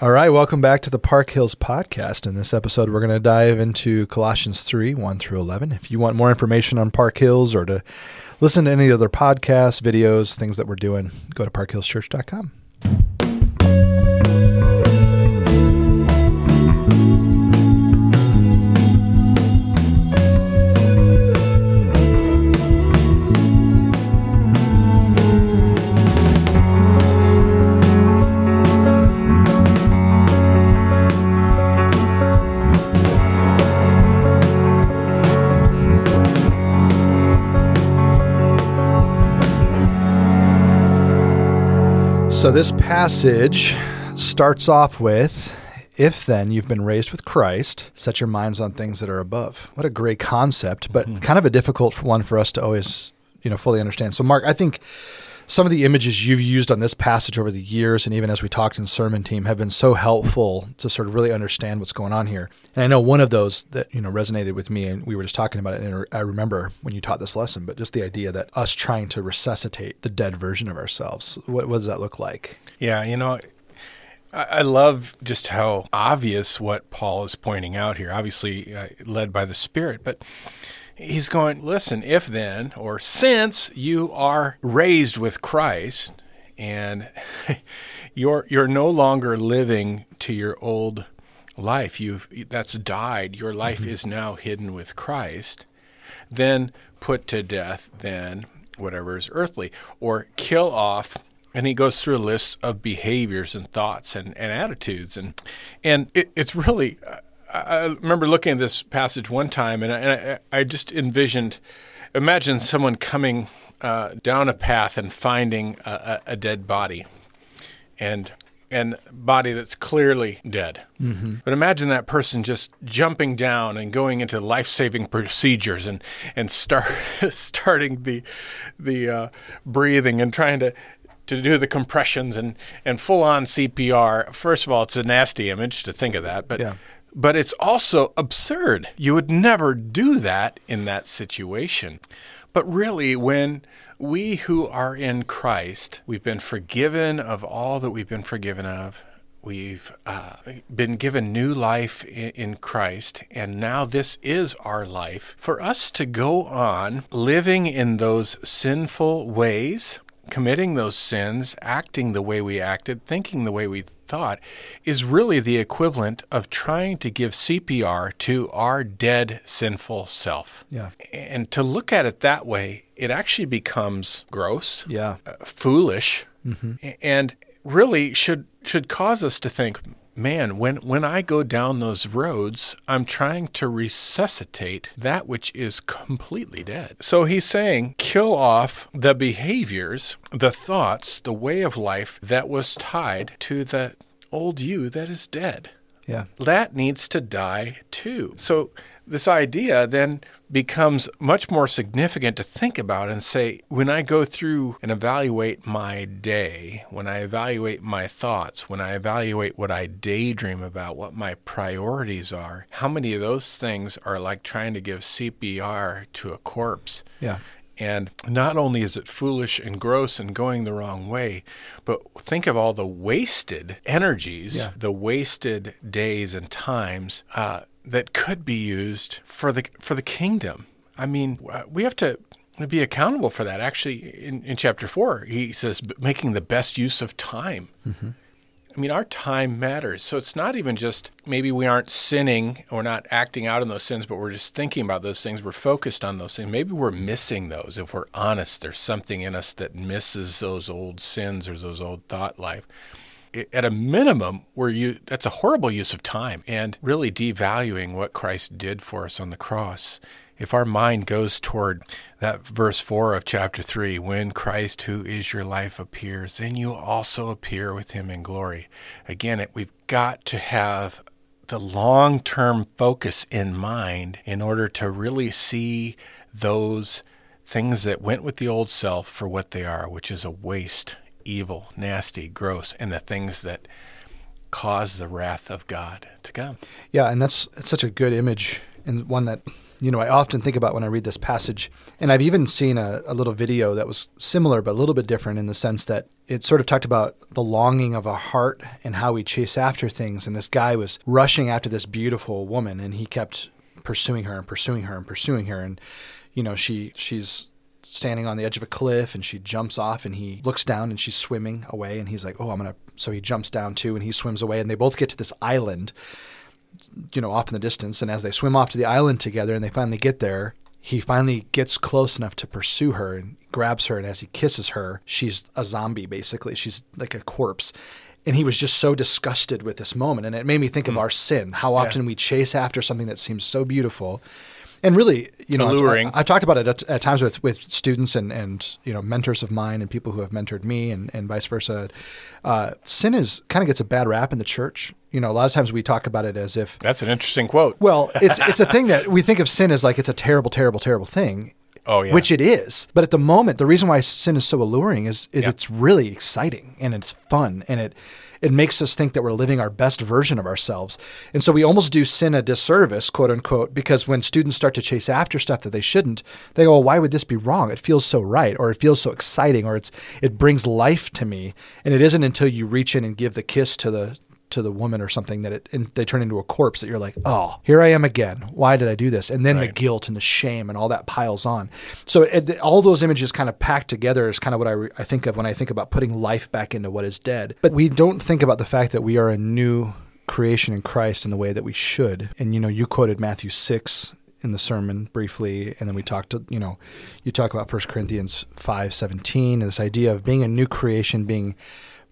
All right, welcome back to the Park Hills podcast. In this episode, we're going to dive into Colossians 3 1 through 11. If you want more information on Park Hills or to listen to any other podcasts, videos, things that we're doing, go to parkhillschurch.com. So this passage starts off with if then you've been raised with Christ, set your minds on things that are above. What a great concept, but mm-hmm. kind of a difficult one for us to always, you know, fully understand. So Mark, I think some of the images you've used on this passage over the years, and even as we talked in sermon team, have been so helpful to sort of really understand what's going on here. And I know one of those that you know resonated with me, and we were just talking about it. And I remember when you taught this lesson, but just the idea that us trying to resuscitate the dead version of ourselves. What, what does that look like? Yeah, you know, I love just how obvious what Paul is pointing out here. Obviously, uh, led by the Spirit, but he's going, listen, if then, or since you are raised with Christ and you're, you're no longer living to your old life, you've, that's died, your life mm-hmm. is now hidden with Christ, then put to death then whatever is earthly, or kill off and he goes through a list of behaviors and thoughts and, and attitudes and and it, it's really I remember looking at this passage one time, and I, and I, I just envisioned, imagine someone coming uh, down a path and finding a, a, dead body, and and body that's clearly dead. Mm-hmm. But imagine that person just jumping down and going into life saving procedures and and start starting the the uh, breathing and trying to to do the compressions and and full on CPR. First of all, it's a nasty image to think of that, but. Yeah but it's also absurd. You would never do that in that situation. But really, when we who are in Christ, we've been forgiven of all that we've been forgiven of. We've uh, been given new life in, in Christ, and now this is our life. For us to go on living in those sinful ways, committing those sins, acting the way we acted, thinking the way we thought, is really the equivalent of trying to give CPR to our dead sinful self. Yeah. And to look at it that way, it actually becomes gross, yeah, uh, foolish, mm-hmm. and really should should cause us to think, man, when, when I go down those roads, I'm trying to resuscitate that which is completely dead. So he's saying, kill off the behaviors, the thoughts, the way of life that was tied to the old you that is dead. Yeah. That needs to die too. So this idea then becomes much more significant to think about and say, when I go through and evaluate my day, when I evaluate my thoughts, when I evaluate what I daydream about, what my priorities are, how many of those things are like trying to give CPR to a corpse? Yeah. And not only is it foolish and gross and going the wrong way, but think of all the wasted energies, yeah. the wasted days and times uh, that could be used for the for the kingdom. I mean, we have to be accountable for that. Actually, in, in chapter four, he says making the best use of time. Mm-hmm. I mean, our time matters. So it's not even just maybe we aren't sinning or not acting out on those sins, but we're just thinking about those things. We're focused on those things. Maybe we're missing those. If we're honest, there's something in us that misses those old sins or those old thought life at a minimum, where you that's a horrible use of time and really devaluing what Christ did for us on the cross. If our mind goes toward that verse 4 of chapter 3, when Christ, who is your life, appears, then you also appear with him in glory. Again, it, we've got to have the long term focus in mind in order to really see those things that went with the old self for what they are, which is a waste evil, nasty, gross, and the things that cause the wrath of God to come. Yeah, and that's it's such a good image and one that You know, I often think about when I read this passage, and I've even seen a, a, little video that was similar but a little bit different in the sense that it sort of talked about the longing of a heart and how we chase after things. And this guy was rushing after this beautiful woman, and he kept pursuing her and pursuing her and pursuing her. And, you know, she she's standing on the edge of a cliff and she jumps off and he looks down and she's swimming away and he's like, "Oh, I'm going to so he jumps down too and he swims away and they both get to this island you know, off in the distance. And as they swim off to the island together and they finally get there, he finally gets close enough to pursue her and grabs her. And as he kisses her, she's a zombie, basically. She's like a corpse. And he was just so disgusted with this moment. And it made me think mm. of hmm. our sin, how often yeah. we chase after something that seems so beautiful and really, you know, alluring. I, have talked about it at, at, times with, with students and, and you know mentors of mine and people who have mentored me and, and vice versa. Uh, sin is kind of gets a bad rap in the church. You know, a lot of times we talk about it as if that's an interesting quote. Well, it's it's a thing that we think of sin as like it's a terrible, terrible, terrible thing. Oh yeah, which it is. But at the moment, the reason why sin is so alluring is is it's really exciting and it's fun and it it makes us think that we're living our best version of ourselves. And so we almost do sin a disservice, quote unquote, because when students start to chase after stuff that they shouldn't, they go, well, why would this be wrong? It feels so right, or it feels so exciting, or it's it brings life to me. And it isn't until you reach in and give the kiss to the to the woman or something that it and they turn into a corpse that you're like, oh, here I am again. Why did I do this? And then right. the guilt and the shame and all that piles on. So it, all those images kind of packed together is kind of what I, re, I think of when I think about putting life back into what is dead. But we don't think about the fact that we are a new creation in Christ in the way that we should. And you know, you quoted Matthew six in the sermon briefly, and then we talked to you know, you talk about 1 Corinthians five seventeen, and this idea of being a new creation, being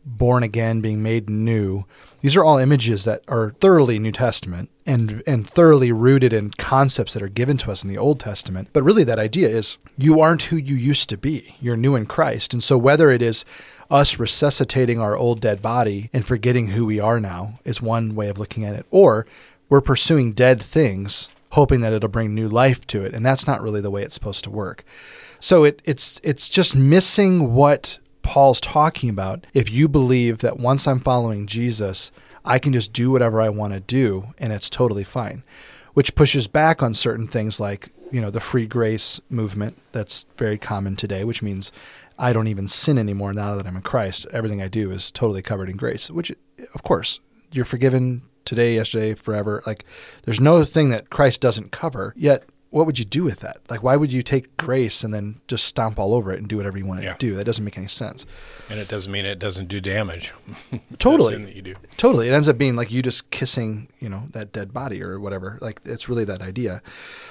born again, being made new. These are all images that are thoroughly New Testament and and thoroughly rooted in concepts that are given to us in the Old Testament. But really that idea is you aren't who you used to be. You're new in Christ. And so whether it is us resuscitating our old dead body and forgetting who we are now is one way of looking at it. Or we're pursuing dead things hoping that it'll bring new life to it. And that's not really the way it's supposed to work. So it, it's it's just missing what Paul's talking about, if you believe that once I'm following Jesus, I can just do whatever I want to do and it's totally fine, which pushes back on certain things like, you know, the free grace movement that's very common today, which means I don't even sin anymore now that I'm in Christ. Everything I do is totally covered in grace, which, of course, you're forgiven today, yesterday, forever. Like, there's no thing that Christ doesn't cover. Yet, what would you do with that? Like, why would you take grace and then just stomp all over it and do whatever you want yeah. to do? That doesn't make any sense. And it doesn't mean it doesn't do damage. totally. that you do. Totally. It ends up being like you just kissing, you know, that dead body or whatever. Like, it's really that idea.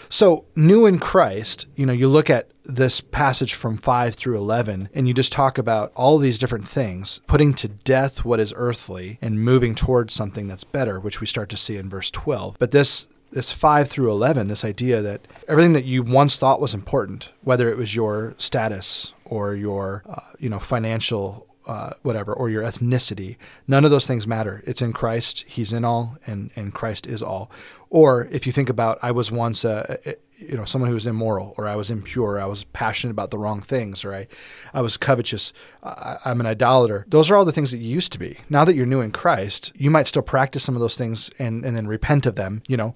So, new in Christ, you know, you look at this passage from 5 through 11 and you just talk about all these different things, putting to death what is earthly and moving towards something that's better, which we start to see in verse 12. But this this 5 through 11 this idea that everything that you once thought was important whether it was your status or your uh, you know financial uh, whatever or your ethnicity none of those things matter. It's in christ. He's in all and and christ is all. Or if you think about i was once a, you know someone who was immoral or I was impure, or I was passionate about the wrong things, or I, I was covetous, I, I'm an idolater. Those are all the things that you used to be. Now that you're new in Christ, you might still practice some of those things and and then repent of them. You know,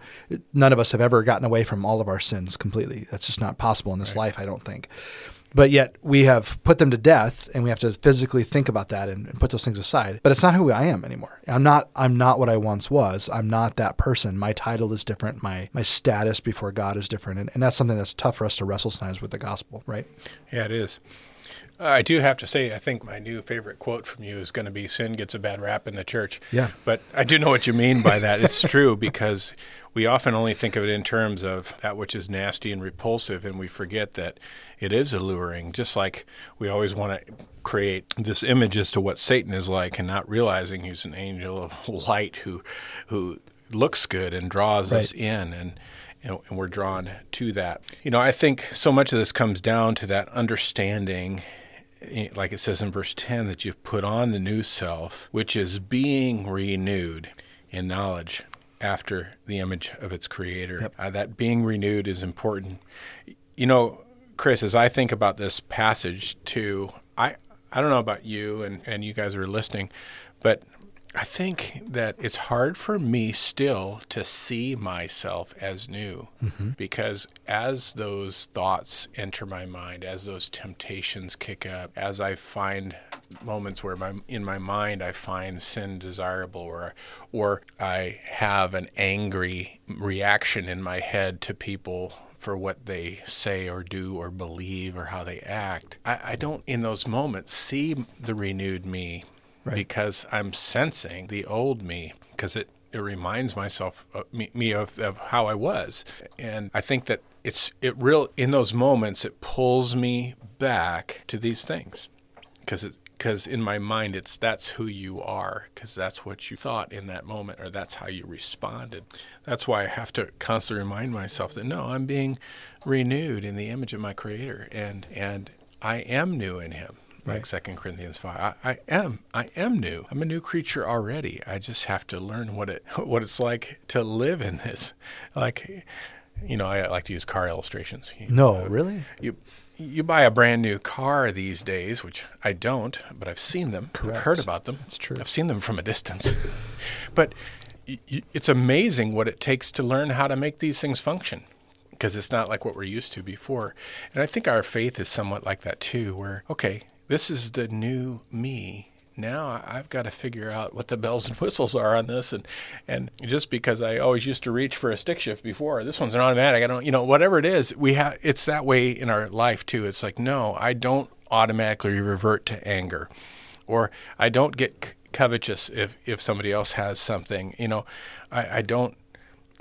none of us have ever gotten away from all of our sins completely. That's just not possible in this right. life, I don't think but yet we have put them to death and we have to physically think about that and, and, put those things aside. But it's not who i am anymore. I'm not i'm not what i once was. I'm not that person. My title is different. My my status before god is different. And, and that's something that's tough for us to wrestle sometimes with the gospel right? Yeah it is Uh, I do have to say, I think my new favorite quote from you is going to be "Sin gets a bad rap in the church." Yeah, but I do know what you mean by that. It's true because we often only think of it in terms of that which is nasty and repulsive, and we forget that it is alluring. Just like we always want to create this image as to what Satan is like, and not realizing he's an angel of light who who looks good and draws right. us in, and, and we're drawn to that. You know, I think so much of this comes down to that understanding like it says in verse 10 that you've put on the new self which is being renewed in knowledge after the image of its creator. Yep. Uh, that being renewed is important. You know, Chris, as I think about this passage too, I I don't know about you and, and you guys are listening, but I think that it's hard for me still to see myself as new mm-hmm. because as those thoughts enter my mind, as those temptations kick up, as I find moments where my in my mind I find sin desirable or or I have an angry reaction in my head to people for what they say or do or believe or how they act. I, I don't in those moments see the renewed me because I'm sensing the old me because it, it reminds myself of me, me of, of how I was. And I think that it's it real in those moments it pulls me back to these things. Because it because in my mind it's that's who you are because that's what you thought in that moment or that's how you responded. That's why i have to constantly remind myself that no i'm being renewed in the image of my creator and and i am new in him like Second Corinthians five. I, I am I am new. I'm a new creature already. I just have to learn what it what it's like to live in this. Like you know, I like to use car illustrations. You No, really? you you buy a brand new car these days, which I don't, but I've seen them. I've heard about them. That's true. I've seen them from a distance. but it's amazing what it takes to learn how to make these things function because it's not like what we're used to before. And I think our faith is somewhat like that too, where, okay, this is the new me. Now I've got to figure out what the bells and whistles are on this, and and just because I always used to reach for a stick shift before, this one's an automatic. I don't, you know, whatever it is, we have. It's that way in our life too. It's like no, I don't automatically revert to anger, or I don't get covetous if if somebody else has something. You know, I, I don't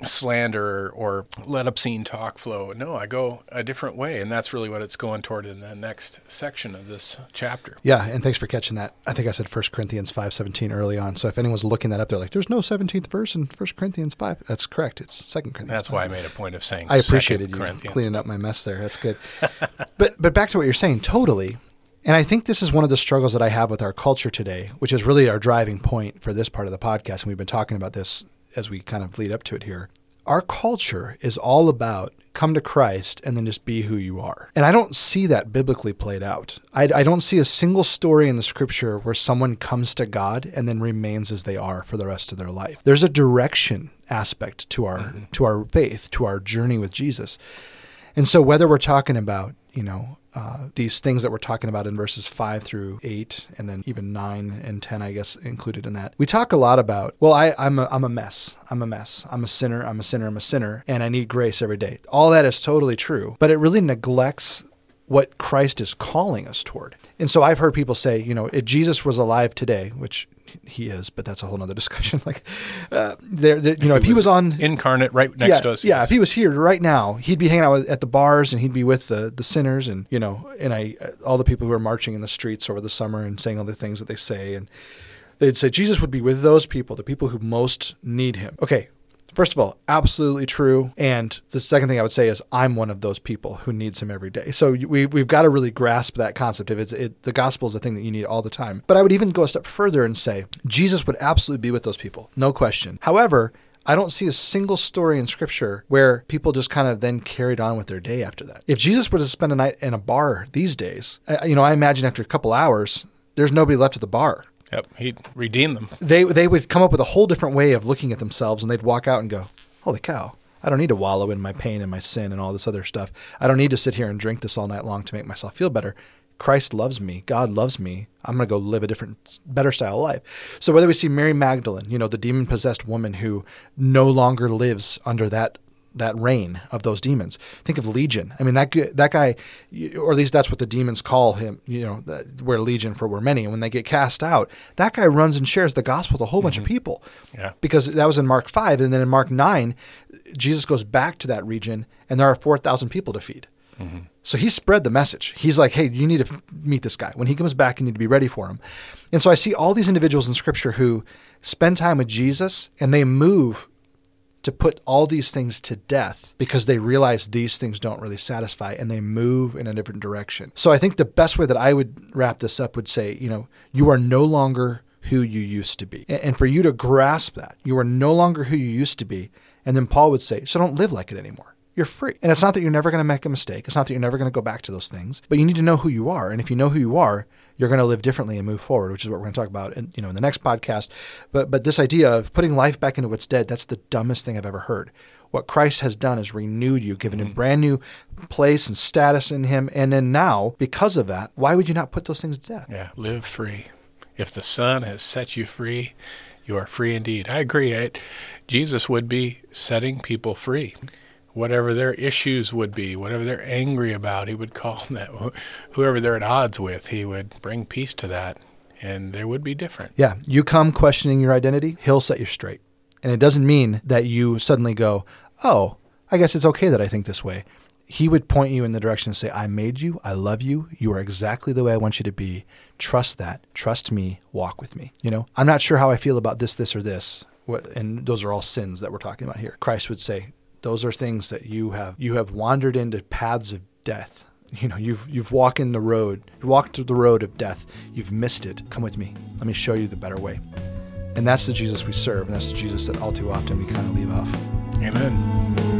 slander or let obscene talk flow. No, I go a different way, and that's really what it's going toward in the next section of this chapter. Yeah, and thanks for catching that. I think I said 1 Corinthians 5:17 early on. So if anyone's looking that up, they're like, "There's no 17th verse in 1 Corinthians 5." That's correct. It's 2 Corinthians. That's 5. why I made a point of saying. I appreciated you Corinthians. cleaning up my mess there. That's good. but but back to what you're saying, totally. And I think this is one of the struggles that I have with our culture today, which is really our driving point for this part of the podcast. And we've been talking about this as we kind of lead up to it here. Our culture is all about come to Christ and then just be who you are. And I don't see that biblically played out. I, I don't see a single story in the scripture where someone comes to God and then remains as they are for the rest of their life. There's a direction aspect to our mm-hmm. to our faith, to our journey with Jesus. And so, whether we're talking about, you know, uh, these things that we're talking about in verses 5 through 8, and then even 9 and 10, I guess, included in that, we talk a lot about, well, I, I'm, a, I'm a mess. I'm a mess. I'm a sinner. I'm a sinner. I'm a sinner. And I need grace every day. All that is totally true. But it really neglects what Christ is calling us toward. And so I've heard people say, you know, if Jesus was alive today, which he is, but that's a whole other discussion. like, uh, there, there- you know, if he was on incarnate right next yeah, to us. Yeah, if he was here right now, he'd be hanging out with, at the bars and he'd be with the, the sinners and you know, and I all the people who are marching in the streets over the summer and saying all the things that they say, and they'd say Jesus would be with those people, the people who most need him. Okay. First of all, absolutely true. And the second thing I would say is I'm one of those people who needs him every day. So we, we've got to really grasp that concept. If it's it, the gospel is a thing that you need all the time. But I would even go a step further and say Jesus would absolutely be with those people, no question. However, I don't see a single story in scripture where people just kind of then carried on with their day after that. If Jesus were to spend a night in a bar these days, you know, I imagine after a couple hours, there's nobody left at the bar. Yep, he'd redeem them. They they would come up with a whole different way of looking at themselves, and they'd walk out and go, "Holy cow! I don't need to wallow in my pain and my sin and all this other stuff. I don't need to sit here and drink this all night long to make myself feel better." Christ loves me. God loves me. I'm going to go live a different, better style of life. So whether we see Mary Magdalene, you know, the demon possessed woman who no longer lives under that that reign of those demons. Think of Legion. I mean, that that guy, or at least that's what the demons call him. You know, that- we're Legion for we're many. And when they get cast out, that guy runs and shares the gospel with a whole bunch of mm-hmm. people. Yeah. Because that was in Mark five, and then in Mark nine, Jesus goes back to that region, and there are four thousand people to feed. Mm-hmm. So he spread the message. He's like, hey, you need to meet this guy. When he comes back, you need to be ready for him. And so I see all these individuals in scripture who spend time with Jesus and they move to put all these things to death because they realize these things don't really satisfy and they move in a different direction. So I think the best way that I would wrap this up would say, you know, you are no longer who you used to be. And for you to grasp that, you are no longer who you used to be. And then Paul would say, so don't live like it anymore. You're free. And it's not that you're never going to make a mistake. It's not that you're never going to go back to those things, but you need to know who you are. And if you know who you are, you're going to live differently and move forward, which is what we're going to talk about in, you know, in the next podcast. But but this idea of putting life back into what's dead, that's the dumbest thing I've ever heard. What Christ has done is renewed you, given Mm-hmm. a brand new place and status in him. And then now, because of that, why would you not put those things to death? Yeah, live free. If the Son has set you free, you are free indeed. I agree. I, Jesus would be setting people free. Whatever their issues would be, whatever they're angry about, he would call that. Whoever they're at odds with, he would bring peace to that, and there would be different. Yeah, you come questioning your identity, he'll set you straight. And it doesn't mean that you suddenly go, oh, I guess it's okay that I think this way. He would point you in the direction and say, I made you, I love you, you are exactly the way I want you to be. Trust that, trust me, walk with me. You know, I'm not sure how I feel about this, this, or this. What, and those are all sins that we're talking about here. Christ would say, those are things that you have you have wandered into paths of death. You know, you've you've walked in the road, you walked the road of death. You've missed it. Come with me. Let me show you the better way. And that's the Jesus we serve, and that's the Jesus that all too often we kind of leave off. Amen.